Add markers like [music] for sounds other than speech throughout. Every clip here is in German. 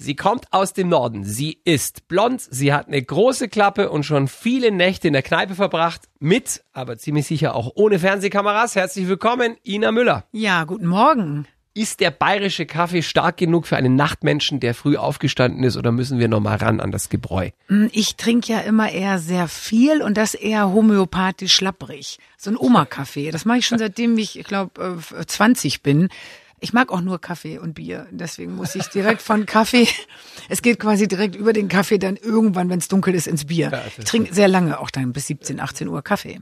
Sie kommt aus dem Norden. Sie ist blond, sie hat eine große Klappe und schon viele Nächte in der Kneipe verbracht. Mit, aber ziemlich sicher auch ohne Fernsehkameras. Herzlich willkommen, Ina Müller. Ja, guten Morgen. Ist der bayerische Kaffee stark genug für einen Nachtmenschen, der früh aufgestanden ist, oder müssen wir nochmal ran an das Gebräu? Hm, Ich trinke ja immer eher sehr viel und das eher homöopathisch schlapprig. So ein Oma-Kaffee. Das mache ich schon seitdem ich, ich glaube, 20 bin. Ich mag auch nur Kaffee und Bier. Deswegen muss ich direkt von Kaffee, [laughs] es geht quasi direkt über den Kaffee dann irgendwann, wenn es dunkel ist, ins Bier. Ich trinke sehr lange, auch dann bis 17, 18 Uhr Kaffee.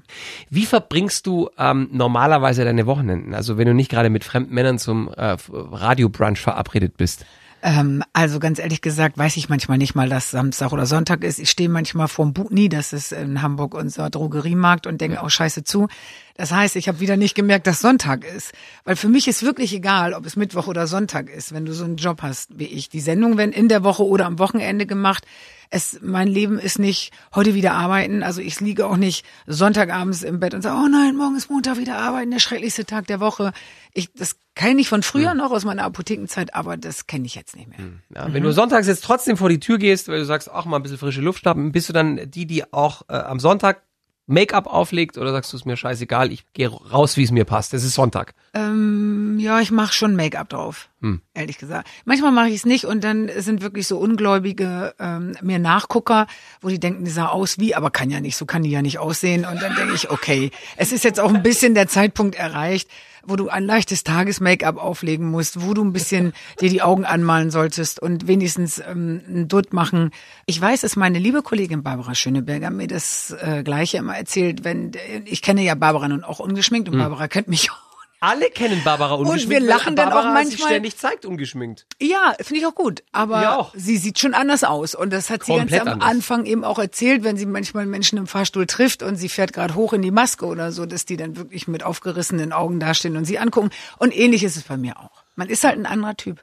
Wie verbringst du ähm, normalerweise deine Wochenenden? Also wenn du nicht gerade mit fremden Männern zum äh, Radiobrunch verabredet bist? Ähm, also ganz ehrlich gesagt, weiß ich manchmal nicht mal, dass Samstag oder Sonntag ist. Ich stehe manchmal vorm Butni, das ist in Hamburg unser Drogeriemarkt und denke auch scheiße zu. Das heißt, ich habe wieder nicht gemerkt, dass Sonntag ist. Weil für mich ist wirklich egal, ob es Mittwoch oder Sonntag ist, wenn du so einen Job hast wie ich. Die Sendungen werden in der Woche oder am Wochenende gemacht. Es, mein Leben ist nicht heute wieder arbeiten. Also ich liege auch nicht Sonntagabends im Bett und sage, oh nein, morgen ist Montag wieder arbeiten, der schrecklichste Tag der Woche. Ich, das kenne ich von früher noch aus meiner Apothekenzeit, aber das kenne ich jetzt nicht mehr. Ja, wenn du sonntags jetzt trotzdem vor die Tür gehst, weil du sagst, ach mal ein bisschen frische Luft schnappen, bist du dann die, die auch äh, am Sonntag Make-up auflegt oder sagst du es mir scheißegal, ich gehe raus, wie es mir passt. Es ist Sonntag. Ähm, ja, ich mache schon Make-up drauf, ehrlich gesagt. Manchmal mache ich es nicht und dann sind wirklich so ungläubige ähm, mir Nachgucker, wo die denken, die sah aus wie, aber kann ja nicht, so kann die ja nicht aussehen. Und dann denke ich, okay, es ist jetzt auch ein bisschen der Zeitpunkt erreicht, wo du ein leichtes Tages-Make-up auflegen musst, wo du ein bisschen [laughs] dir die Augen anmalen solltest und wenigstens ähm, einen Dutt machen. Ich weiß, dass meine liebe Kollegin Barbara Schöneberger mir das äh, Gleiche immer erzählt, wenn ich kenne ja Barbara nun auch ungeschminkt und Barbara kennt mich auch Alle kennen Barbara ungeschminkt. wir lachen dann auch sich manchmal- ständig zeigt ungeschminkt. Ja, finde ich auch gut. Aber auch. sie sieht schon anders aus. Und das hat sie ganz am anders. Anfang eben auch erzählt, wenn sie manchmal Menschen im Fahrstuhl trifft und sie fährt gerade hoch in die Maske oder so, dass die dann wirklich mit aufgerissenen Augen dastehen und sie angucken. Und ähnlich ist es bei mir auch. Man ist halt ein anderer Typ.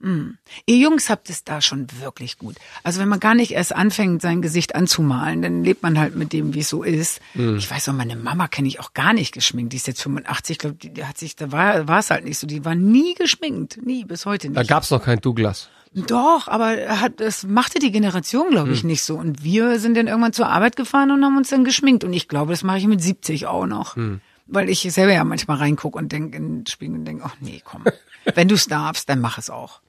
Mm. Ihr Jungs habt es da schon wirklich gut. Also wenn man gar nicht erst anfängt, sein Gesicht anzumalen, dann lebt man halt mit dem, wie es so ist. Mhm. Ich weiß auch, meine Mama kenne ich auch gar nicht geschminkt. Die ist jetzt 85, ich glaube, die, die hat sich, da war, war es halt nicht so. Die war nie geschminkt. Nie, bis heute nicht. Da gab's noch kein Douglas. Doch, aber er hat, das machte die Generation, glaube ich, nicht so. Und wir sind dann irgendwann zur Arbeit gefahren und haben uns dann geschminkt. Und ich glaube, das mache ich mit 70 auch noch. Hm. Weil ich selber ja manchmal reingucke und denke in den Spiegel und denke, ach nee, komm. [laughs] Wenn du es darfst, dann mach es auch.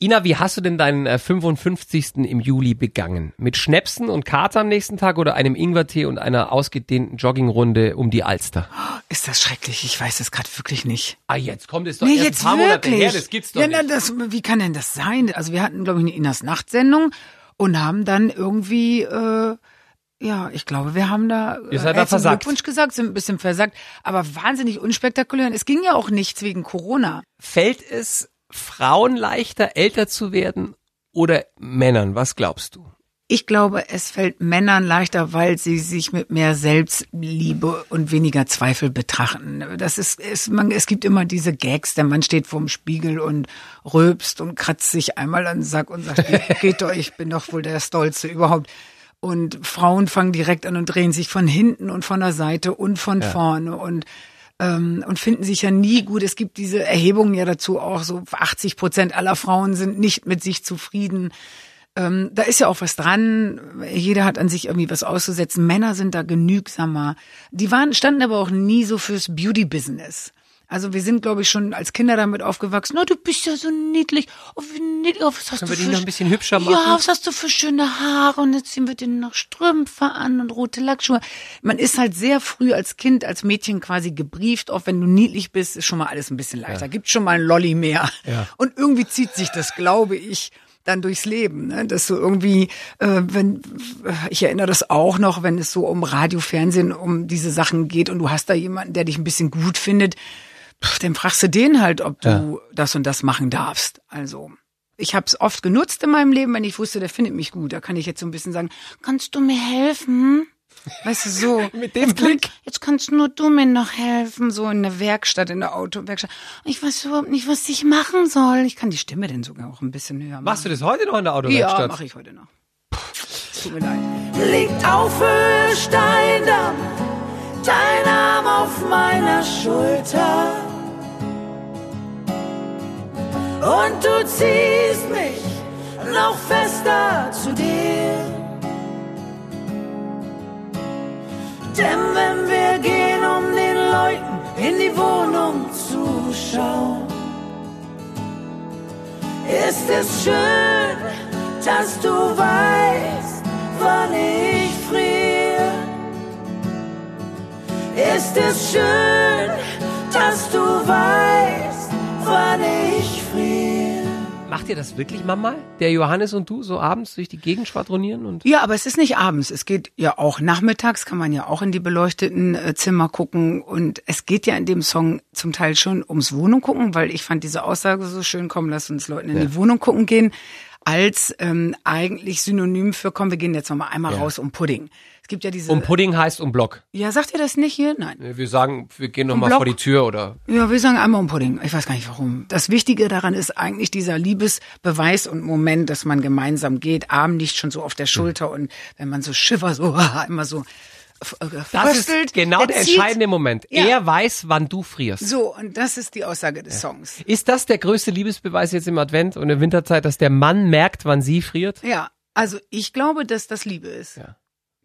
Ina, wie hast du denn deinen äh, 55. im Juli begangen? Mit Schnäpsen und Kater am nächsten Tag oder einem Ingwertee und einer ausgedehnten Joggingrunde um die Alster? Ist das schrecklich? Ich weiß es gerade wirklich nicht. Ah, jetzt kommt es doch Nee, jetzt ein paar Monate wirklich. her, das gibt's doch ja, nicht. na, das, wie kann denn das sein? Also wir hatten, glaube ich, eine Inas Nachtsendung und haben dann irgendwie, äh, ja, ich glaube, wir haben da Ihr seid da versagt. Glückwunsch gesagt, sind ein bisschen versagt, aber wahnsinnig unspektakulär. Und Es ging ja auch nichts wegen Corona. Fällt es Frauen leichter, älter zu werden oder Männern? Was glaubst du? Ich glaube, es fällt Männern leichter, weil sie sich mit mehr Selbstliebe und weniger Zweifel betrachten. Das ist, es, man, es gibt immer diese Gags, der Mann steht vorm Spiegel und rülpst und kratzt sich einmal an den Sack und sagt, [laughs] geht doch, ich bin doch wohl der Stolze überhaupt. Und Frauen fangen direkt an und drehen sich von hinten und von der Seite und von vorne und ähm, und finden sich ja nie gut. Es gibt diese Erhebungen ja dazu auch, so 80 Prozent aller Frauen sind nicht mit sich zufrieden. Ähm, da ist ja auch was dran. Jeder hat an sich irgendwie was auszusetzen. Männer sind da genügsamer. Die waren, standen aber auch nie so fürs Beauty-Business. Also wir sind, glaube ich, schon als Kinder damit aufgewachsen. Na, du bist ja so niedlich. Oh, wie niedlich. Oh, was hast Können du wir dich für noch ein bisschen hübscher machen? Ja, was hast du für schöne Haare? Und jetzt ziehen wir dir noch Strümpfe an und rote Lackschuhe. Man ist halt sehr früh als Kind, als Mädchen quasi gebrieft. Auch wenn du niedlich bist, ist schon mal alles ein bisschen leichter. Gibt schon mal ein Lolli mehr. Ja. Und irgendwie zieht sich das, glaube ich, dann durchs Leben, ne? dass du irgendwie, äh, wenn ich erinnere das auch noch, wenn es so um Radio, Fernsehen, um diese Sachen geht und du hast da jemanden, der dich ein bisschen gut findet, dann fragst du den halt, ob du das und das machen darfst. Also ich habe es oft genutzt in meinem Leben, wenn ich wusste, der findet mich gut. Da kann ich jetzt so ein bisschen sagen, kannst du mir helfen? Weißt du, so. [laughs] Mit dem jetzt kann- Blick. Jetzt kannst nur du mir noch helfen, so in der Werkstatt, in der Autowerkstatt. Ich weiß überhaupt nicht, was ich machen soll. Ich kann die Stimme denn sogar auch ein bisschen höher machen. Machst du das heute noch in der Ja, Autowerkstatt? mache ich heute noch. Es tut mir leid. liegt auf Höhe Steindamm, dein Arm auf meiner Schulter. Und du ziehst mich noch fester zu dir. Denn wenn wir gehen, um den Leuten in die Wohnung zu schauen, ist es schön, dass du weißt, wann ich friere. Ist es schön, dass du weißt, wann ich friere. Macht ihr das wirklich manchmal? Der Johannes und du so abends durch die Gegend schwadronieren und Ja, aber es ist nicht abends. Es geht ja auch nachmittags, kann man ja auch in die beleuchteten äh, Zimmer gucken. Und es geht ja in dem Song zum Teil schon ums Wohnung gucken, weil ich fand diese Aussage so schön, komm, lass uns Leuten in die Wohnung gucken gehen, als ähm, eigentlich Synonym für, komm, wir gehen jetzt noch mal einmal Ja. raus um Pudding. Es gibt ja diese... um Pudding heißt um Block. ja, sagt ihr das nicht hier? Nein. Wir sagen, wir gehen noch mal Block? vor die Tür oder Ja, wir sagen einmal um Pudding. Ich weiß gar nicht warum. Das Wichtige daran ist eigentlich dieser Liebesbeweis und Moment, dass man gemeinsam geht, Arm nicht schon so auf der Schulter und wenn man so schiffer, so [laughs] immer so äh, Das ist genau er der zieht- entscheidende Moment. Ja. Er weiß, wann du frierst. So, und das ist die Aussage des Songs. Ist das der größte Liebesbeweis jetzt im Advent und in der Winterzeit, dass der Mann merkt, wann sie friert? Ja, also ich glaube, dass das Liebe ist. Ja.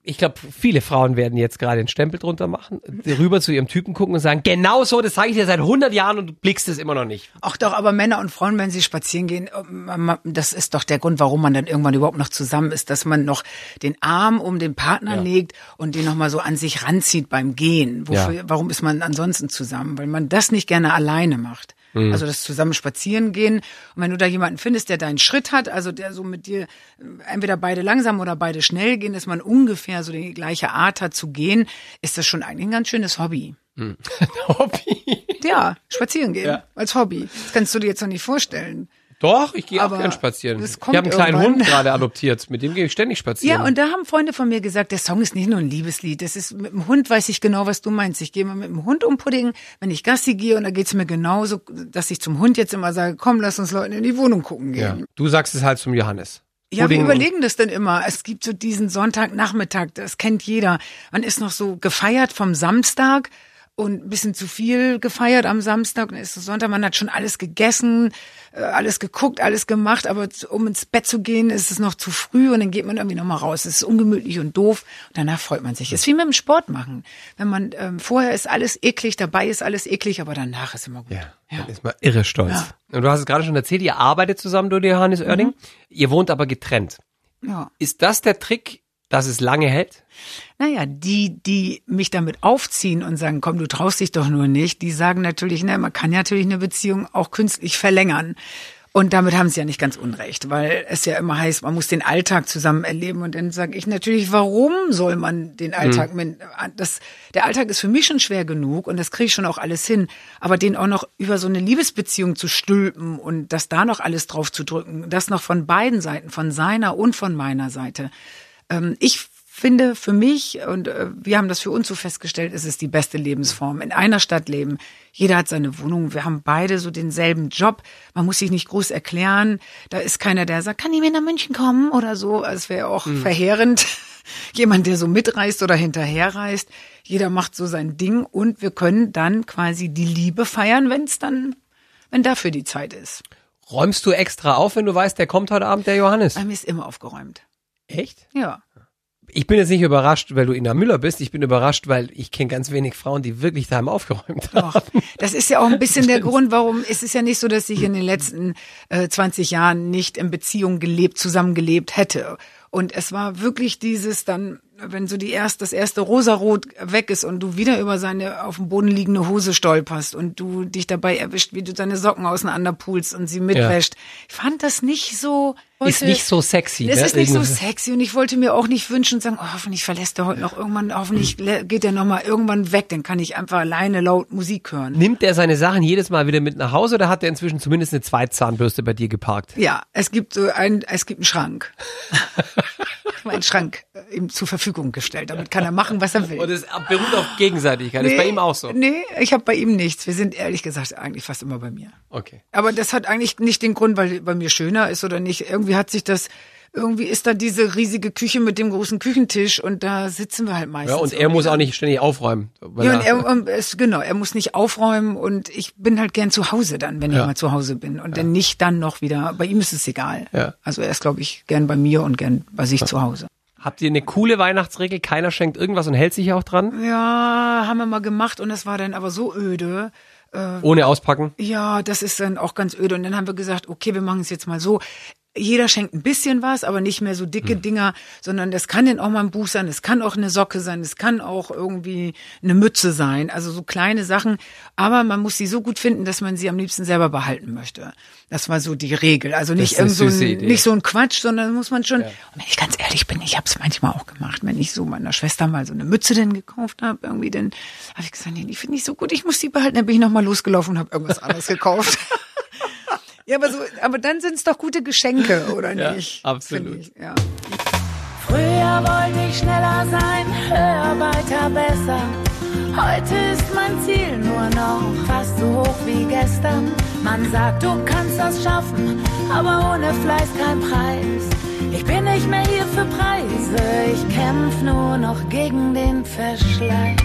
Ich glaube, viele Frauen werden jetzt gerade den Stempel drunter machen, rüber zu ihrem Typen gucken und sagen, genau so, das sage ich dir seit 100 Jahren und du blickst es immer noch nicht. Ach doch, aber Männer und Frauen, wenn sie spazieren gehen, ähm, das ist doch der Grund, warum man dann irgendwann überhaupt noch zusammen ist, dass man noch den Arm um den Partner Ja. legt und den nochmal so an sich ranzieht beim Gehen. Wofür, Ja. Warum ist man ansonsten zusammen? Weil man das nicht gerne alleine macht. Mhm. Also das zusammen spazieren gehen. Und wenn du da jemanden findest, der deinen Schritt hat, also der so mit dir äh, entweder beide langsam oder beide schnell gehen, dass man ungefähr so die gleiche Art hat zu gehen, ist das schon eigentlich ein ganz schönes Hobby. [laughs] Hobby. Ja, spazieren gehen Ja. als Hobby. Das kannst du dir jetzt noch nicht vorstellen. Doch, ich gehe auch gern spazieren. das Ich kommt habe einen kleinen irgendwann. Hund [laughs] gerade adoptiert, mit dem gehe ich ständig spazieren. Ja, und da haben Freunde von mir gesagt, der Song ist nicht nur ein Liebeslied. Das ist mit dem Hund weiß ich genau, was du meinst. Ich gehe mal mit dem Hund um Pudding, wenn ich Gassi gehe und da geht's mir genauso, dass ich zum Hund jetzt immer sage, komm, lass uns Leuten in die Wohnung gucken ja. gehen. Du sagst es halt zum Johannes. Ja, wir überlegen das dann immer. Es gibt so diesen Sonntagnachmittag, das kennt jeder. Man ist noch so gefeiert vom Samstag und ein bisschen zu viel gefeiert am Samstag. Dann ist es Sonntag, man hat schon alles gegessen, äh, alles geguckt, alles gemacht, aber um ins Bett zu gehen, ist es noch zu früh und dann geht man irgendwie nochmal raus. Es ist ungemütlich und doof und danach freut man sich. Es ist wie mit dem Sport machen. Wenn man ähm, vorher ist alles eklig, dabei ist alles eklig, aber danach ist immer gut. Ja, dann ist man irre stolz. Und du hast es gerade schon erzählt, ihr arbeitet zusammen, du und Johannes Oerding. Mhm. Ihr wohnt aber getrennt. ja. Ist das der Trick, dass es lange hält? Naja, die, die mich damit aufziehen und sagen, komm, du traust dich doch nur nicht, die sagen natürlich, na, man kann ja natürlich eine Beziehung auch künstlich verlängern. Und damit haben sie ja nicht ganz unrecht, weil es ja immer heißt, man muss den Alltag zusammen erleben. Und dann sage ich natürlich, warum soll man den Alltag mit, das, der Alltag ist für mich schon schwer genug und das kriege ich schon auch alles hin. Aber den auch noch über so eine Liebesbeziehung zu stülpen und das da noch alles drauf zu drücken, das noch von beiden Seiten, von seiner und von meiner Seite. Ähm, ich finde für mich, und äh, wir haben das für uns so festgestellt, ist es die beste Lebensform. In einer Stadt leben. Jeder hat seine Wohnung. Wir haben beide so denselben Job. Man muss sich nicht groß erklären. Da ist keiner, der sagt, kann ich mit nach München kommen oder so. Es wäre auch verheerend. [laughs] Jemand, der so mitreist oder hinterherreist. Jeder macht so sein Ding und wir können dann quasi die Liebe feiern, wenn es dann, wenn dafür die Zeit ist. Räumst du extra auf, wenn du weißt, der kommt heute Abend, der Johannes? Bei mir ist immer aufgeräumt. Echt? Ja. Ich bin jetzt nicht überrascht, weil du Ina Müller bist. Ich bin überrascht, weil ich kenne ganz wenig Frauen, die wirklich daheim aufgeräumt haben. Doch. Das ist ja auch ein bisschen der [laughs] Grund, warum es ist ja nicht so, dass ich in den letzten äh, 20 Jahren nicht in Beziehung gelebt, zusammengelebt hätte. Und es war wirklich dieses dann, wenn so die erst, das erste Rosarot weg ist und du wieder über seine auf dem Boden liegende Hose stolperst und du dich dabei erwischt, wie du seine Socken auseinanderpulst und sie mitwäscht. Ich fand das nicht so. Ist nicht so sexy. Es ne? ist nicht so sexy und ich wollte mir auch nicht wünschen und sagen, oh, hoffentlich verlässt er heute noch irgendwann, hoffentlich geht er noch mal irgendwann weg, dann kann ich einfach alleine laut Musik hören. Nimmt er seine Sachen jedes Mal wieder mit nach Hause oder hat er inzwischen zumindest eine Zweitzahnbürste bei dir geparkt? Ja, es gibt so ein, es gibt einen Schrank. [laughs] Ich habe einen Schrank äh, ihm zur Verfügung gestellt. Damit kann er machen, was er will. Und es beruht auf Gegenseitigkeit. ist bei ihm auch so. Nee, ich habe bei ihm nichts. Wir sind ehrlich gesagt eigentlich fast immer bei mir. Okay. Aber das hat eigentlich nicht den Grund, weil bei mir schöner ist oder nicht. Irgendwie hat sich das irgendwie ist da diese riesige Küche mit dem großen Küchentisch und da sitzen wir halt meistens. Ja, und er muss auch nicht ständig aufräumen. weil Ja, und er- ähm, es, genau, er muss nicht aufräumen und ich bin halt gern zu Hause dann, wenn Ja. ich mal zu Hause bin und dann nicht dann noch wieder. Bei ihm ist es egal. Ja. Also er ist, glaube ich, gern bei mir und gern bei sich zu Hause. Habt ihr eine coole Weihnachtsregel? Keiner schenkt irgendwas und hält sich auch dran? Ja, haben wir mal gemacht und das war dann aber so öde. Ohne auspacken? Ja, das ist dann auch ganz öde. Und dann haben wir gesagt, okay, wir machen es jetzt mal so. Jeder schenkt ein bisschen was, aber nicht mehr so dicke Hm. Dinger, sondern das kann dann auch mal ein Buch sein, es kann auch eine Socke sein, es kann auch irgendwie eine Mütze sein, also so kleine Sachen. Aber man muss sie so gut finden, dass man sie am liebsten selber behalten möchte. Das war so die Regel. Also nicht irgend so ein, Idee. nicht so ein Quatsch, sondern muss man schon. Und wenn ich ganz ehrlich bin, ich habe es manchmal auch gemacht, wenn ich so meiner Schwester mal so eine Mütze denn gekauft habe, irgendwie, dann habe ich gesagt, nee, die finde ich so gut, ich muss die behalten. Dann bin ich noch mal losgelaufen und habe irgendwas anderes gekauft. [laughs] Ja, aber so, aber dann sind es doch gute Geschenke, oder Ja, nicht? absolut. Ich, ja. Früher wollte ich schneller sein, höher, weiter, besser. Heute ist mein Ziel nur noch fast so hoch wie gestern. Man sagt, du kannst das schaffen, aber ohne Fleiß kein Preis. Ich bin nicht mehr hier für Preise, ich kämpf nur noch gegen den Verschleiß.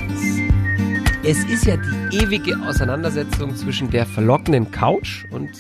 Es ist ja die ewige Auseinandersetzung zwischen der verlockenden Couch und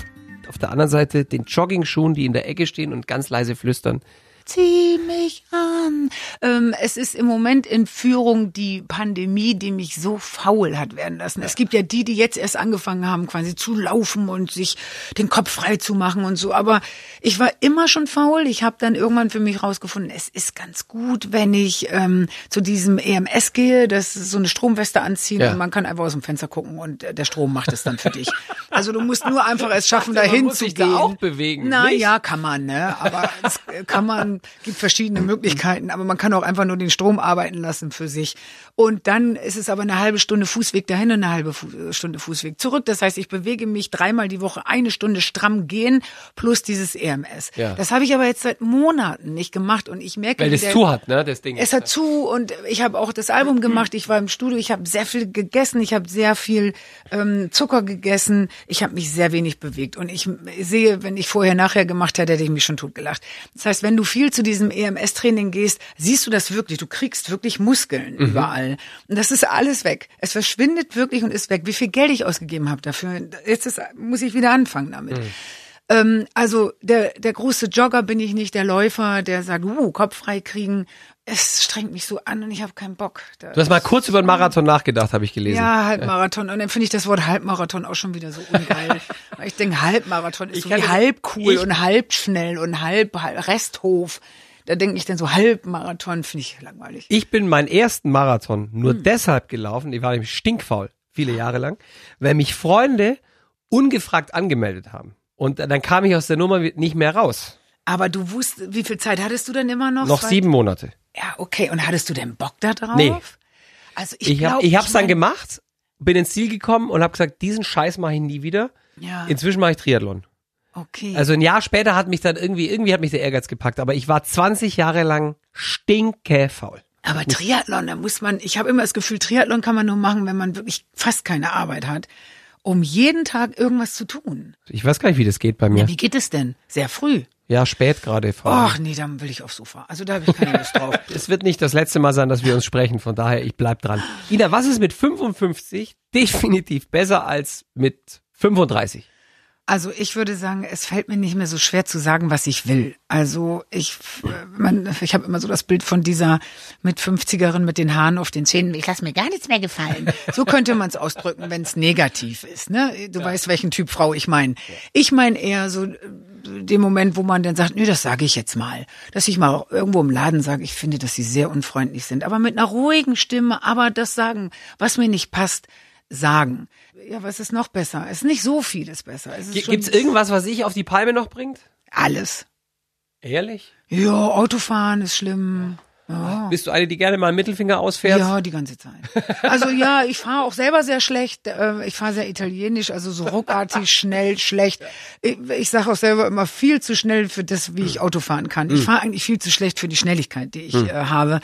auf der anderen Seite den Joggingschuhen, die in der Ecke stehen und ganz leise flüstern. Zieh mich an. Ähm, es ist im Moment in Führung die Pandemie, die mich so faul hat werden lassen. Es gibt ja die, die jetzt erst angefangen haben, quasi zu laufen und sich den Kopf frei zu machen und so. Aber ich war immer schon faul. Ich habe dann irgendwann für mich rausgefunden, es ist ganz gut, wenn ich ähm, zu diesem EMS gehe, das ist so eine Stromweste anziehen Ja. und man kann einfach aus dem Fenster gucken und äh, der Strom macht es dann für dich. Also du musst nur einfach es schaffen, dachte, dahin zu sich da gehen. auch bewegen, Na nicht? ja, kann man, ne? Aber es kann man, gibt verschiedene Möglichkeiten, aber man kann auch einfach nur den Strom arbeiten lassen für sich. Und dann ist es aber eine halbe Stunde Fußweg dahin und eine halbe Fu Stunde Fußweg zurück. Das heißt, ich bewege mich dreimal die Woche eine Stunde stramm gehen plus dieses EMS. Ja. Das habe ich aber jetzt seit Monaten nicht gemacht und ich merke, Weil der- zu hat, ne, das Ding. es hat zu und ich habe auch das Album gemacht. Ich war im Studio, ich habe sehr viel gegessen, ich habe sehr viel ähm, Zucker gegessen, ich habe mich sehr wenig bewegt und ich sehe, wenn ich vorher nachher gemacht hätte, hätte ich mich schon totgelacht. Das heißt, wenn du viel zu diesem EMS-Training gehst, siehst du das wirklich. Du kriegst wirklich Muskeln überall und das ist alles weg. Es verschwindet wirklich und ist weg. Wie viel Geld ich ausgegeben habe dafür? Jetzt ist, muss ich wieder anfangen damit. Ähm, also der, der große Jogger bin ich nicht, der Läufer, der sagt, uh, Kopf frei kriegen. Es strengt mich so an und ich habe keinen Bock. Da- Du hast mal kurz über den Marathon nachgedacht, habe ich gelesen. ja, Halbmarathon. Und dann finde ich das Wort Halbmarathon auch schon wieder so ungeil. [laughs] Weil ich denke, Halbmarathon ist Ich so wie halb cool und halb schnell und halb, halb Resthof. Da denke ich dann so Halbmarathon, finde ich langweilig. Ich bin meinen ersten Marathon nur Hm. deshalb gelaufen, ich war nämlich stinkfaul, viele Jahre lang, weil mich Freunde ungefragt angemeldet haben. Und dann kam ich aus der Nummer nicht mehr raus. Aber du wusstest, wie viel Zeit hattest du denn immer noch? Noch sieben Monate. Ja, okay. Und hattest du denn Bock da drauf? Nee. Also ich, Ich, hab, glaub, ich hab's dann mein- gemacht, bin ins Ziel gekommen und habe gesagt, diesen Scheiß mache ich nie wieder. Ja, Inzwischen mache ich Triathlon. okay. Also ein Jahr später hat mich dann irgendwie, irgendwie hat mich der Ehrgeiz gepackt, aber ich war 20 Jahre lang stinkefaul. Aber Triathlon, da muss man, ich habe immer das Gefühl, Triathlon kann man nur machen, wenn man wirklich fast keine Arbeit hat, um jeden Tag irgendwas zu tun. Ich weiß gar nicht, wie das geht bei mir. Ja, wie geht es denn? Sehr früh. Ja, spät gerade. allem. Ach nee, dann will ich aufs Sofa. Also da habe ich keine Lust drauf. [laughs] Es wird nicht das letzte Mal sein, dass wir uns sprechen, von daher, ich bleib dran. Ina, was ist mit 55 definitiv besser als mit 35? Also ich würde sagen, es fällt mir nicht mehr so schwer zu sagen, was ich will. Also ich, äh, man, ich habe immer so das Bild von dieser mit 50erin mit den Haaren auf den Zähnen. Ich lasse mir gar nichts mehr gefallen. So könnte man es ausdrücken, wenn es negativ ist. Ne? Du weißt, welchen Typ Frau ich meine. Ich meine eher so äh, den Moment, wo man dann sagt, nö, das sage ich jetzt mal. Dass ich mal irgendwo im Laden sage, ich finde, dass sie sehr unfreundlich sind. Aber mit einer ruhigen Stimme, aber das sagen, was mir nicht passt, sagen. Ja, was ist noch besser? Es ist nicht so vieles besser. Es Gibt's irgendwas, was ich auf die Palme noch bringt? alles. Ehrlich? Ja, Autofahren ist schlimm. Ja. Bist du eine, die gerne mal einen Mittelfinger ausfährt? Ja, die ganze Zeit. Also ja, ich fahre auch selber sehr schlecht. Äh, Ich fahre sehr italienisch, also so ruckartig, schnell, schlecht. Ich, ich sage auch selber immer viel zu schnell für das, wie ich Auto fahren kann. Ich fahre eigentlich viel zu schlecht für die Schnelligkeit, die ich äh, habe.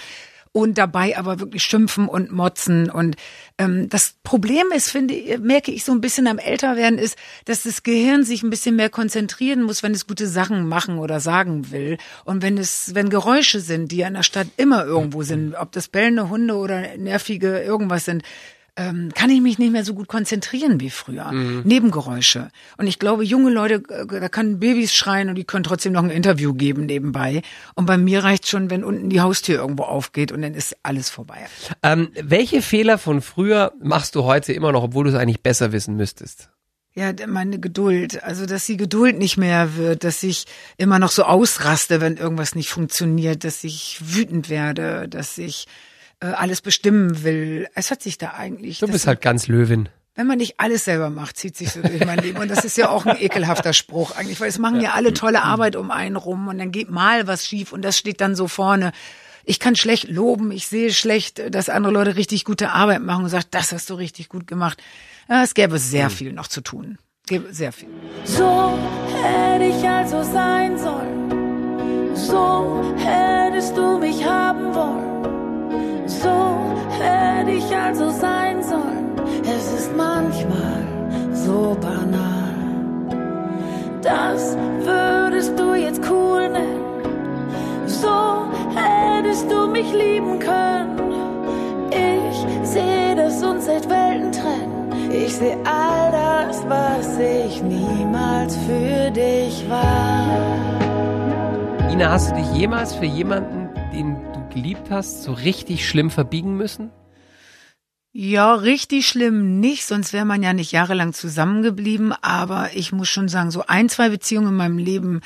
Und dabei aber wirklich schimpfen und motzen. Und ähm, das Problem ist, finde merke ich so ein bisschen am Älterwerden, ist, dass das Gehirn sich ein bisschen mehr konzentrieren muss, wenn es gute Sachen machen oder sagen will. Und wenn es, wenn Geräusche sind, die in der Stadt immer irgendwo sind, ob das bellende Hunde oder nervige irgendwas sind, ähm, kann ich mich nicht mehr so gut konzentrieren wie früher. Mhm. Nebengeräusche. Und ich glaube, junge Leute, äh, da können Babys schreien und die können trotzdem noch ein Interview geben nebenbei. Und bei mir reicht schon, wenn unten die Haustür irgendwo aufgeht und dann ist alles vorbei. Ähm, welche Fehler von früher machst du heute immer noch, obwohl du es eigentlich besser wissen müsstest? Ja, meine Geduld. Also, dass die Geduld nicht mehr wird, dass ich immer noch so ausraste, wenn irgendwas nicht funktioniert, dass ich wütend werde, dass ich äh, alles bestimmen will. Es hat sich da eigentlich. Du bist halt ganz Löwin. Wenn man nicht alles selber macht, zieht sich so durch mein Leben. Und das ist ja auch ein ekelhafter Spruch eigentlich, weil es machen ja alle tolle Arbeit um einen rum und dann geht mal was schief und das steht dann so vorne. Ich kann schlecht loben, ich sehe schlecht, dass andere Leute richtig gute Arbeit machen und sagt, das hast du richtig gut gemacht. Ja, es gäbe sehr viel noch zu tun. Gäbe sehr viel. So hätte ich also sein sollen. So hättest du mich haben wollen. So hätte ich also sein sollen. Es ist manchmal so banal. Das würdest du jetzt cool nennen. So hättest du mich lieben können. Ich sehe, dass uns seit Welten trennen. Ich sehe all das, was ich niemals für dich war. Ina, hast du dich jemals für jemanden, den geliebt hast, so richtig schlimm verbiegen müssen? Ja, richtig schlimm nicht, sonst wäre man ja nicht jahrelang zusammengeblieben. Aber ich muss schon sagen, so ein, zwei Beziehungen in meinem Leben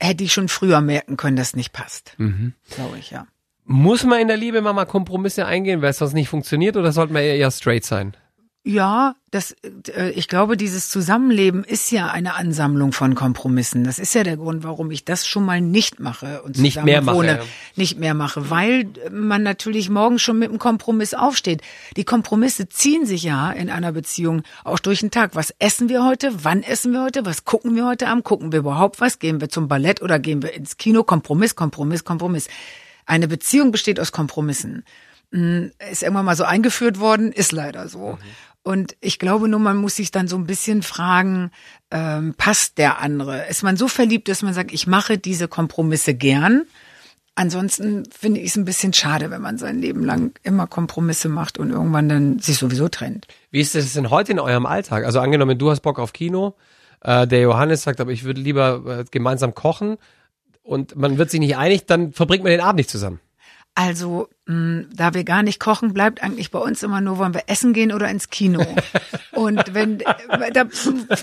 hätte ich schon früher merken können, dass nicht passt. Mhm. Glaube ich, ja. Muss man in der Liebe mal Kompromisse eingehen, weil es sonst nicht funktioniert, oder sollte man eher straight sein? Ja, das, äh, ich glaube, dieses Zusammenleben ist ja eine Ansammlung von Kompromissen. Das ist ja der Grund, warum ich das schon mal nicht mache und nicht mehr mache, ja. nicht mehr mache, weil man natürlich morgen schon mit einem Kompromiss aufsteht. Die Kompromisse ziehen sich ja in einer Beziehung auch durch den Tag. Was essen wir heute? Wann essen wir heute? Was gucken wir heute Abend? Gucken wir überhaupt was? Gehen wir zum Ballett oder gehen wir ins Kino? Kompromiss, Kompromiss, Kompromiss. Eine Beziehung besteht aus Kompromissen hm, ist irgendwann mal so eingeführt worden, ist leider so. Und ich glaube nur, man muss sich dann so ein bisschen fragen, ähm, passt der andere? Ist man so verliebt, dass man sagt, ich mache diese Kompromisse gern? Ansonsten finde ich es ein bisschen schade, wenn man sein Leben lang immer Kompromisse macht und irgendwann dann sich sowieso trennt. Wie ist das denn heute in eurem Alltag? Also angenommen, du hast Bock auf Kino, äh, der Johannes sagt, aber ich würde lieber äh, gemeinsam kochen und man wird sich nicht einig, dann verbringt man den Abend nicht zusammen. Also, da wir gar nicht kochen, bleibt eigentlich bei uns immer nur, wollen wir essen gehen oder ins Kino. [laughs] und wenn, da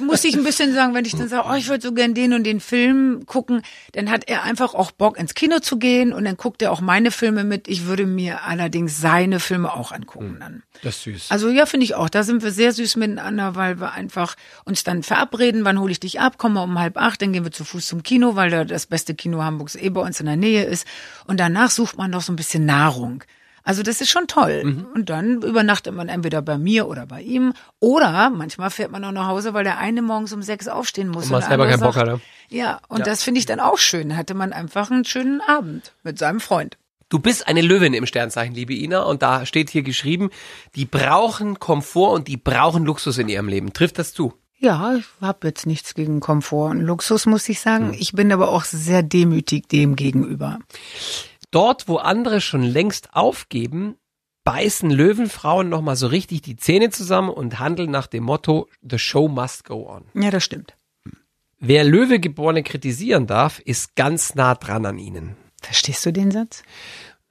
muss ich ein bisschen sagen, wenn ich dann sage, oh, ich würde so gern den und den Film gucken, dann hat er einfach auch Bock ins Kino zu gehen und dann guckt er auch meine Filme mit. Ich würde mir allerdings seine Filme auch angucken hm, dann. Das ist süß. Also ja, finde ich auch. Da sind wir sehr süß miteinander, weil wir einfach uns dann verabreden, wann hole ich dich ab, kommen wir um halb acht, dann gehen wir zu Fuß zum Kino, weil da das beste Kino Hamburgs eh bei uns in der Nähe ist. Und danach sucht man noch so ein bisschen Nahrung. Also das ist schon toll. Mhm. Und dann übernachtet man entweder bei mir oder bei ihm. Oder manchmal fährt man auch nach Hause, weil der eine morgens um sechs aufstehen muss. Und man selber keinen Bock hat. Ja, und ja. das finde ich dann auch schön. Hatte man einfach einen schönen Abend mit seinem Freund. Du bist eine Löwin im Sternzeichen, liebe Ina, und da steht hier geschrieben, die brauchen Komfort und die brauchen Luxus in ihrem Leben. Trifft das zu? Ja, ich habe jetzt nichts gegen Komfort und Luxus, muss ich sagen. Hm. Ich bin aber auch sehr demütig dem gegenüber. Dort, wo andere schon längst aufgeben, beißen Löwenfrauen nochmal so richtig die Zähne zusammen und handeln nach dem Motto, the show must go on. Ja, das stimmt. Wer Löwegeborene kritisieren darf, ist ganz nah dran an ihnen. Verstehst du den Satz?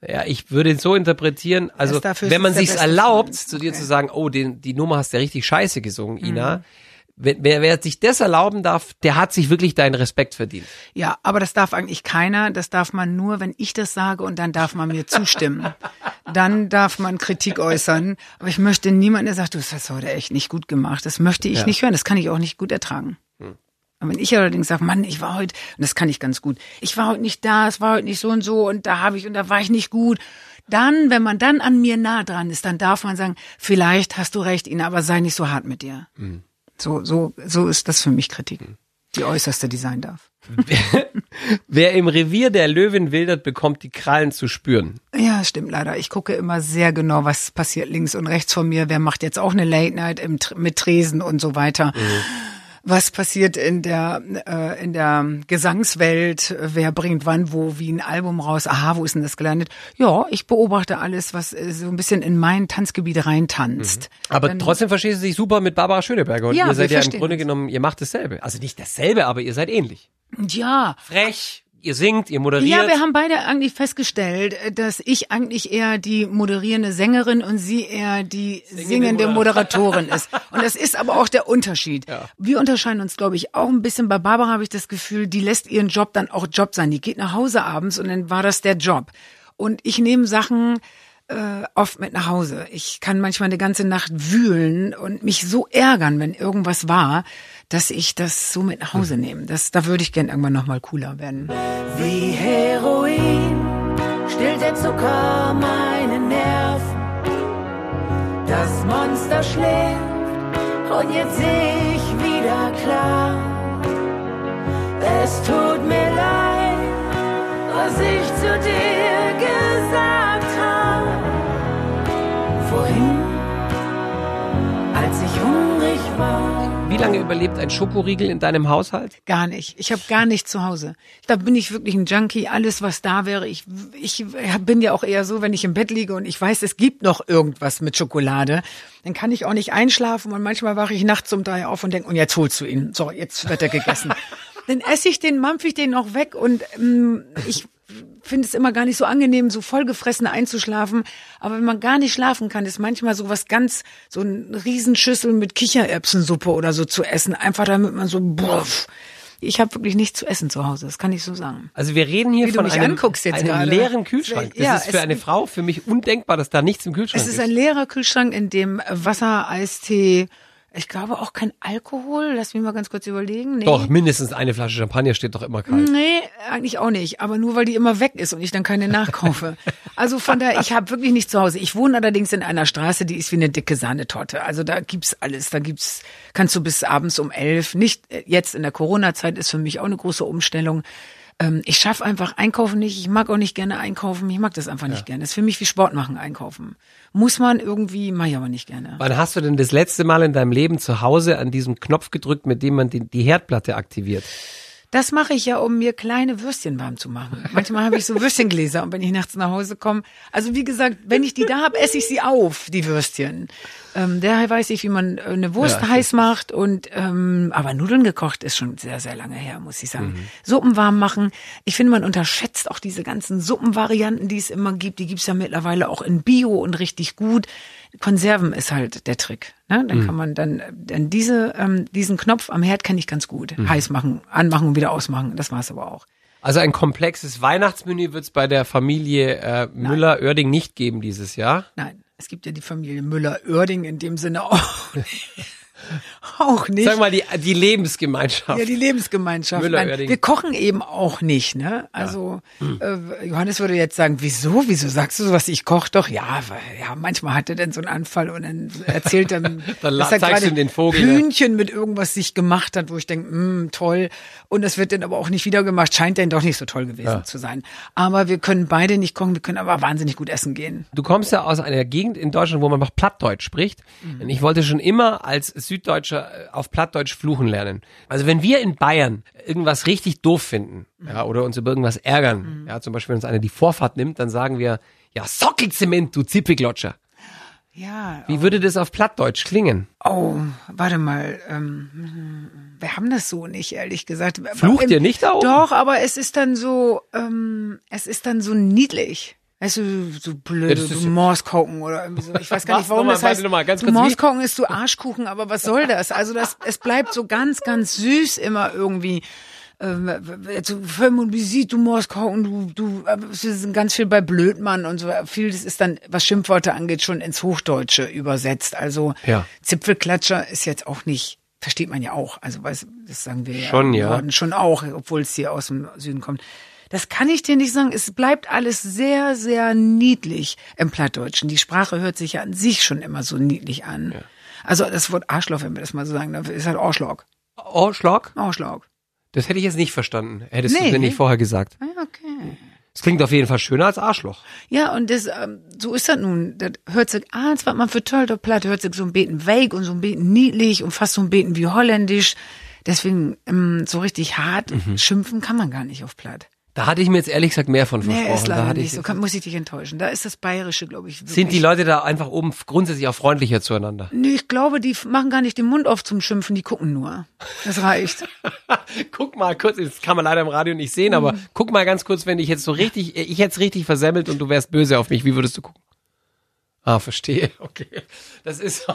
Ja, ich würde ihn so interpretieren, also wenn man sich erlaubt, zu dir okay. zu sagen, oh, den, die Nummer hast du ja richtig scheiße gesungen, Ina, mhm wer, wer sich das erlauben darf, der hat sich wirklich deinen Respekt verdient. Ja, aber das darf eigentlich keiner. Das darf man nur, wenn ich das sage und dann darf man mir zustimmen. dann darf man Kritik äußern. Aber ich möchte niemanden, der sagt, du hast das heute echt nicht gut gemacht. Das möchte ich ja. nicht hören. Das kann ich auch nicht gut ertragen. Hm. Und wenn ich allerdings sage, Mann, ich war heute, und das kann ich ganz gut, ich war heute nicht da, es war heute nicht so und so und da habe ich und da war ich nicht gut. Dann, wenn man dann an mir nah dran ist, dann darf man sagen, vielleicht hast du recht, Ina, aber sei nicht so hart mit dir. Mhm. So, so, so ist das für mich Kritik. die äußerste, die sein darf. Wer [laughs] im Revier der Löwen wildert, bekommt die Krallen zu spüren. Ja, stimmt leider. Ich gucke immer sehr genau, was passiert links und rechts von mir. Wer macht jetzt auch eine Late Night im, mit Tresen und so weiter. Mhm was passiert in der äh, in der Gesangswelt, wer bringt wann wo wie ein Album raus, aha, wo ist denn das gelandet? Ja, ich beobachte alles, was äh, so ein bisschen in mein Tanzgebiet reintanzt. Mhm. Aber Dann, trotzdem verstehst du dich super mit Barbara Schöneberger und ja, ihr seid ja im Grunde genommen, ihr macht dasselbe. Also nicht dasselbe, aber ihr seid ähnlich. Ja. Frech, ihr singt, ihr moderiert. Ja, wir haben beide eigentlich festgestellt, dass ich eigentlich eher die moderierende Sängerin und sie eher die singende, singende Moderatorin ist. [laughs] Und das ist aber auch der Unterschied. Ja. Wir unterscheiden uns, glaube ich, auch ein bisschen. Bei Barbara habe ich das Gefühl, die lässt ihren Job dann auch Job sein. Die geht nach Hause abends und dann war das der Job. Und ich nehme Sachen äh, oft mit nach Hause. Ich kann manchmal eine ganze Nacht wühlen und mich so ärgern, wenn irgendwas war, dass ich das so mit nach Hause hm. nehme. Das, da würde ich gern irgendwann nochmal cooler werden. Wie Heroin stillt der Zucker meine Nerven. Das Monster schläft und jetzt seh ich wieder klar. Es tut mir leid, was ich zu dir Wie lange überlebt ein Schokoriegel in deinem Haushalt? Gar nicht. Ich habe gar nichts zu Hause. Da bin ich wirklich ein Junkie. Alles, was da wäre. Ich, ich bin ja auch eher so, wenn ich im Bett liege und ich weiß, es gibt noch irgendwas mit Schokolade, dann kann ich auch nicht einschlafen und manchmal wache ich nachts um drei auf und denke, und jetzt holst du ihn. So, jetzt wird er gegessen. [laughs] dann esse ich den, mampf ich den noch weg und ähm, ich finde es immer gar nicht so angenehm, so vollgefressen einzuschlafen. Aber wenn man gar nicht schlafen kann, ist manchmal so was ganz, so ein Riesenschüssel mit Kichererbsensuppe oder so zu essen. Einfach damit man so, boah, ich habe wirklich nichts zu essen zu Hause, das kann ich so sagen. Also wir reden hier Wie von einem, einem leeren Kühlschrank. Das ja, ist für eine Frau für mich undenkbar, dass da nichts im Kühlschrank ist. Es ist ein leerer Kühlschrank, in dem Wasser, Eistee, ich glaube auch kein Alkohol. Lass mich mal ganz kurz überlegen. Nee. Doch, mindestens eine Flasche Champagner steht doch immer kalt. Nee, eigentlich auch nicht. Aber nur, weil die immer weg ist und ich dann keine nachkaufe. [laughs] also von daher, ich habe wirklich nichts zu Hause. Ich wohne allerdings in einer Straße, die ist wie eine dicke Sahnetorte. Also da gibt's alles. Da gibt's, kannst du bis abends um elf. Nicht äh, jetzt in der Corona-Zeit ist für mich auch eine große Umstellung ähm, ich schaffe einfach Einkaufen nicht. Ich mag auch nicht gerne einkaufen. Ich mag das einfach nicht ja. gerne. Das ist für mich wie Sport machen, einkaufen. Muss man irgendwie, mach ich aber nicht gerne. Wann hast du denn das letzte Mal in deinem Leben zu Hause an diesem Knopf gedrückt, mit dem man die, die Herdplatte aktiviert? Das mache ich ja, um mir kleine Würstchen warm zu machen. [laughs] Manchmal habe ich so Würstchengläser und wenn ich nachts nach Hause komme, also wie gesagt, wenn ich die da habe, esse ich sie auf, die Würstchen. Ähm, daher weiß ich, wie man äh, eine Wurst ja, heiß macht und ähm, aber Nudeln gekocht ist schon sehr, sehr lange her, muss ich sagen. Mhm. Suppen warm machen. Ich finde, man unterschätzt auch diese ganzen Suppenvarianten, die es immer gibt. Die gibt's ja mittlerweile auch in Bio und richtig gut. Konserven ist halt der Trick. Ne? Dann mhm. kann man dann, dann diese, ähm, diesen Knopf am Herd kenne ich ganz gut. Mhm. Heiß machen, anmachen und wieder ausmachen. Das war's aber auch. Also ein komplexes Weihnachtsmenü wird es bei der Familie äh, Müller-Oerding nicht geben dieses Jahr? Nein. Es gibt ja die Familie Müller-Oerding in dem Sinne auch. [laughs] Auch nicht. Sag mal, die, die Lebensgemeinschaft. Ja, die Lebensgemeinschaft. Nein, wir kochen eben auch nicht, ne? Also, ja. hm. äh, Johannes würde jetzt sagen, wieso? Wieso sagst du sowas? Ich koche doch. Ja, weil, ja, manchmal hat er dann so einen Anfall und dann erzählt er, [laughs] dann dass er gerade den Vogel, Hühnchen mit irgendwas sich gemacht hat, wo ich denke, mm, toll. Und das wird dann aber auch nicht wieder gemacht. Scheint dann doch nicht so toll gewesen ja. zu sein. Aber wir können beide nicht kochen, wir können aber wahnsinnig gut essen gehen. Du kommst ja aus einer Gegend in Deutschland, wo man noch Plattdeutsch spricht. Mhm. Und ich wollte schon immer als Süddeutscher äh, auf Plattdeutsch fluchen lernen. Also wenn wir in Bayern irgendwas richtig doof finden, mhm. ja, oder uns über irgendwas ärgern, mhm. ja, zum Beispiel wenn uns einer die Vorfahrt nimmt, dann sagen wir, ja, Sockelzement, du Zipfelglotscher. Ja. Wie oh. würde das auf Plattdeutsch klingen? Oh, warte mal. Ähm, wir haben das so nicht, ehrlich gesagt. Flucht ihr nicht auch? Doch, aber es ist dann so, ähm, es ist dann so niedlich. Weißt du, so blöd, ja, so Morskoken oder irgendwie so. Ich weiß gar [laughs] nicht, warum das heißt. Mal, ganz so Morskoken ist so Arschkuchen, aber was soll das? Also das, es bleibt so ganz, ganz süß immer irgendwie. Ähm, so Visite, du Morskoken, du, du, es ist ganz viel bei Blödmann und so. Viel, das ist dann, was Schimpfworte angeht, schon ins Hochdeutsche übersetzt. Also ja. Zipfelklatscher ist jetzt auch nicht versteht man ja auch. Also weiß, das sagen wir ja schon, ja. schon auch, obwohl es hier aus dem Süden kommt. Das kann ich dir nicht sagen. Es bleibt alles sehr, sehr niedlich im Plattdeutschen. Die Sprache hört sich ja an sich schon immer so niedlich an. Ja. Also das Wort Arschloch, wenn wir das mal so sagen, ist halt Arschloch. Arschloch? Arschloch. Das hätte ich jetzt nicht verstanden. Hättest nee. du mir nicht vorher gesagt. Ah, okay. Das klingt auf jeden Fall schöner als Arschloch. Ja, und das, ähm, so ist das nun. Das hört sich, ah, das war man für toll, der Platte hört sich so ein Beten weich und so ein Beten niedlich und fast so ein Beten wie holländisch. Deswegen, ähm, so richtig hart mhm. schimpfen kann man gar nicht auf Platt. Da hatte ich mir jetzt ehrlich gesagt mehr von versprochen. Nee, ist leider da nicht so. Kann, muss ich dich enttäuschen. Da ist das Bayerische, glaube ich. Wirklich. Sind die Leute da einfach oben grundsätzlich auch freundlicher zueinander? Nee, ich glaube, die machen gar nicht den Mund auf zum Schimpfen, die gucken nur. Das reicht. [laughs] guck mal kurz, das kann man leider im Radio nicht sehen, mhm. aber guck mal ganz kurz, wenn ich jetzt so richtig, ich hätte es richtig versemmelt und du wärst böse auf mich, wie würdest du gucken? Ah, verstehe. [laughs] Okay. Das ist,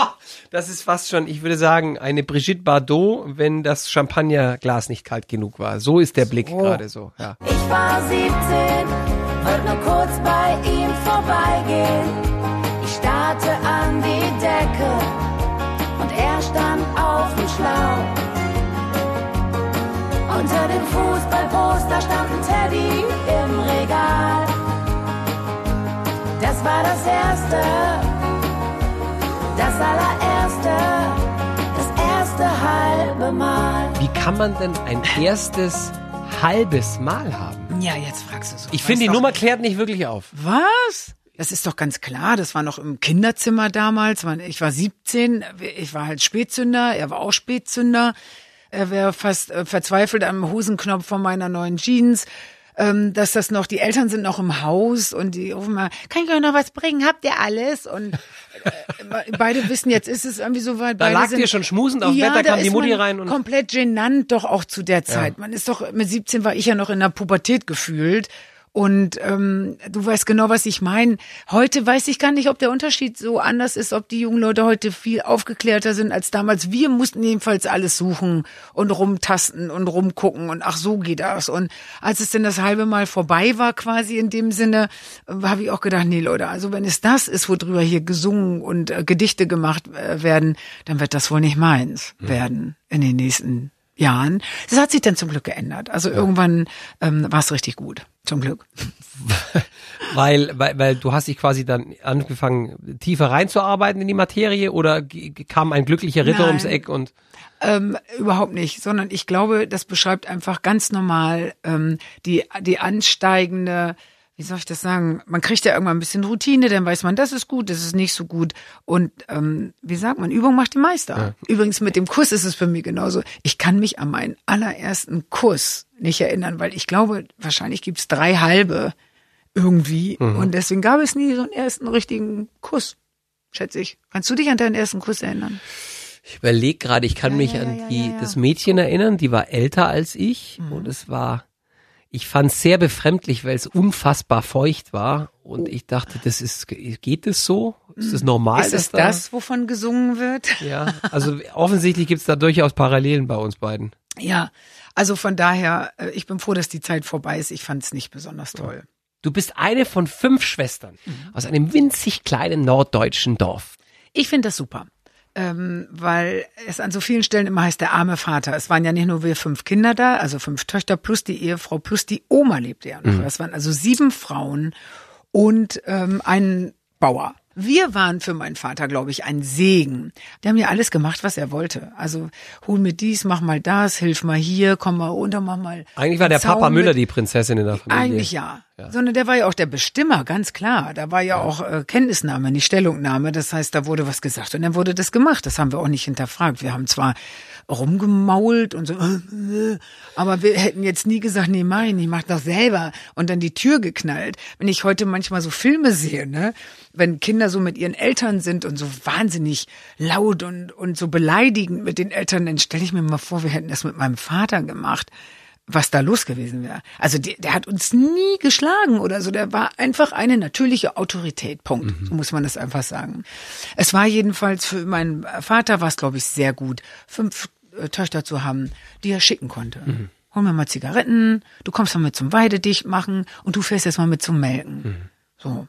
[laughs] das ist fast schon, ich würde sagen, eine Brigitte Bardot, wenn das Champagnerglas nicht kalt genug war. So ist der Blick so. gerade so, ja. Ich war 17, wollte nur kurz bei ihm vorbeigehen. Ich starrte an die Decke und er stand auf dem Schlauch. Unter dem Fußballposter stand ein Teddy das erste, das allererste, das erste halbe Mal. Wie kann man denn ein erstes halbes Mal haben? Ja, jetzt fragst du so. Ich finde, die Nummer klärt nicht wirklich auf. Was? Das ist doch ganz klar. Das war noch im Kinderzimmer damals. Ich war 17, ich war halt Spätzünder, er war auch Spätzünder. Er wäre fast äh, verzweifelt am Hosenknopf von meiner neuen Jeans ähm, dass das noch, die Eltern sind noch im Haus und die rufen mal, kann ich euch noch was bringen? Habt ihr alles? Und äh, beide wissen, jetzt ist es irgendwie so weit. Da beide lag sind, dir schon schmusend auf ja, Bett, da kam die Mutti rein. und Komplett genannt doch auch zu der Zeit. Ja. Man ist doch, mit 17 war ich ja noch in der Pubertät gefühlt. Und ähm, du weißt genau, was ich meine. Heute weiß ich gar nicht, ob der Unterschied so anders ist, ob die jungen Leute heute viel aufgeklärter sind als damals. Wir mussten jedenfalls alles suchen und rumtasten und rumgucken und ach so geht das. Und als es denn das halbe Mal vorbei war, quasi in dem Sinne, äh, habe ich auch gedacht, nee Leute, also wenn es das ist, worüber hier gesungen und äh, Gedichte gemacht äh, werden, dann wird das wohl nicht meins mhm. werden in den nächsten Jahren. Das hat sich dann zum Glück geändert. Also ja. irgendwann ähm, war es richtig gut. Zum Glück. [laughs] weil, weil, weil du hast dich quasi dann angefangen, tiefer reinzuarbeiten in die Materie oder kam ein glücklicher Ritter Nein. ums Eck und ähm, überhaupt nicht, sondern ich glaube, das beschreibt einfach ganz normal ähm, die, die ansteigende wie soll ich das sagen? Man kriegt ja irgendwann ein bisschen Routine, dann weiß man, das ist gut, das ist nicht so gut. Und ähm, wie sagt man, Übung macht die Meister. Ja. Übrigens mit dem Kuss ist es für mich genauso. Ich kann mich an meinen allerersten Kuss nicht erinnern, weil ich glaube, wahrscheinlich gibt's drei halbe irgendwie. Mhm. Und deswegen gab es nie so einen ersten richtigen Kuss, schätze ich. Kannst du dich an deinen ersten Kuss erinnern? Ich überlege gerade, ich kann ja, mich ja, an die, das Mädchen erinnern, die war älter als ich mhm. und es war ich fand es sehr befremdlich, weil es unfassbar feucht war und ich dachte, das ist, geht es so? Ist das normal? Ist es da? das, wovon gesungen wird? [laughs] Ja, also offensichtlich gibt es da durchaus Parallelen bei uns beiden. Ja, also von daher, äh, ich bin froh, dass die Zeit vorbei ist. Ich fand es nicht besonders toll. Du bist eine von fünf Schwestern mhm. aus einem winzig kleinen norddeutschen Dorf. Ich finde das super ähm, weil es an so vielen Stellen immer heißt, der arme Vater. Es waren ja nicht nur wir fünf Kinder da, also fünf Töchter plus die Ehefrau plus die Oma lebte ja noch. Mhm. Das waren also sieben Frauen und ähm, ein Bauer. Wir waren für meinen Vater, glaube ich, ein Segen. Der haben ja alles gemacht, was er wollte. Also hol mir dies, mach mal das, hilf mal hier, komm mal runter, mach mal. Eigentlich war der Zaun Papa Müller die Prinzessin in der Familie. Eigentlich ja. Ja. Sondern der war ja auch der Bestimmer, ganz klar. Da war ja, ja. auch äh, Kenntnisnahme, nicht Stellungnahme. Das heißt, da wurde was gesagt und dann wurde das gemacht. Das haben wir auch nicht hinterfragt. Wir haben zwar rumgemault und so, [laughs] aber wir hätten jetzt nie gesagt, nee, mach ich nicht, mach doch selber und dann die Tür geknallt. Wenn ich heute manchmal so Filme sehe, ne, wenn Kinder so mit ihren Eltern sind und so wahnsinnig laut und, und so beleidigend mit den Eltern, dann stelle ich mir mal vor, wir hätten das mit meinem Vater gemacht was da los gewesen wäre. Also der, der hat uns nie geschlagen oder so. Der war einfach eine natürliche Autorität. Punkt. Mhm. So muss man das einfach sagen. Es war jedenfalls für meinen Vater war es, glaube ich, sehr gut. Fünf äh, Töchter zu haben, die er schicken konnte. Mhm. Hol mir mal Zigaretten, du kommst mal mit zum Weidedicht machen und du fährst jetzt mal mit zum Melken. Mhm. So.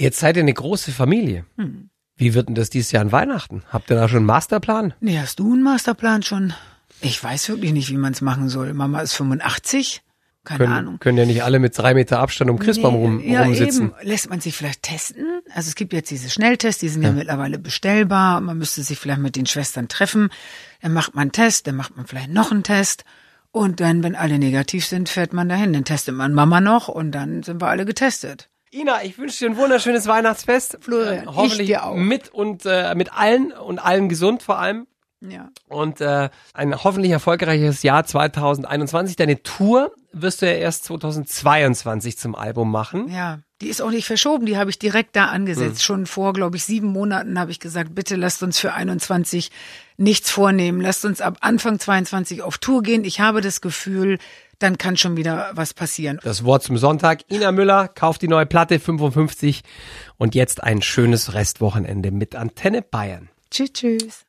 Jetzt seid ihr eine große Familie. Mhm. Wie wird denn das dieses Jahr an Weihnachten? Habt ihr da schon einen Masterplan? Nee, hast du einen Masterplan schon? Ich weiß wirklich nicht, wie man es machen soll. Mama ist 85. Keine können, Ahnung. Können ja nicht alle mit drei Meter Abstand um Christbaum rum, ja, rumsitzen. Eben. Lässt man sich vielleicht testen? Also es gibt jetzt diese Schnelltests, die sind ja. ja mittlerweile bestellbar. Man müsste sich vielleicht mit den Schwestern treffen. Dann macht man einen Test, dann macht man vielleicht noch einen Test. Und dann, wenn alle negativ sind, fährt man dahin. Dann testet man Mama noch und dann sind wir alle getestet. Ina, ich wünsche dir ein wunderschönes Weihnachtsfest. Florian, äh, hoffentlich ich dir auch. mit und äh, mit allen und allen gesund vor allem. Ja. Und äh, ein hoffentlich erfolgreiches Jahr 2021. Deine Tour wirst du ja erst 2022 zum Album machen. Ja, die ist auch nicht verschoben, die habe ich direkt da angesetzt. Hm. Schon vor, glaube ich, sieben Monaten habe ich gesagt, bitte lasst uns für 21 nichts vornehmen. Lasst uns ab Anfang 22 auf Tour gehen. Ich habe das Gefühl, dann kann schon wieder was passieren. Das Wort zum Sonntag. Ina Müller kauft die neue Platte 55 und jetzt ein schönes Restwochenende mit Antenne Bayern. Tschüss, tschüss.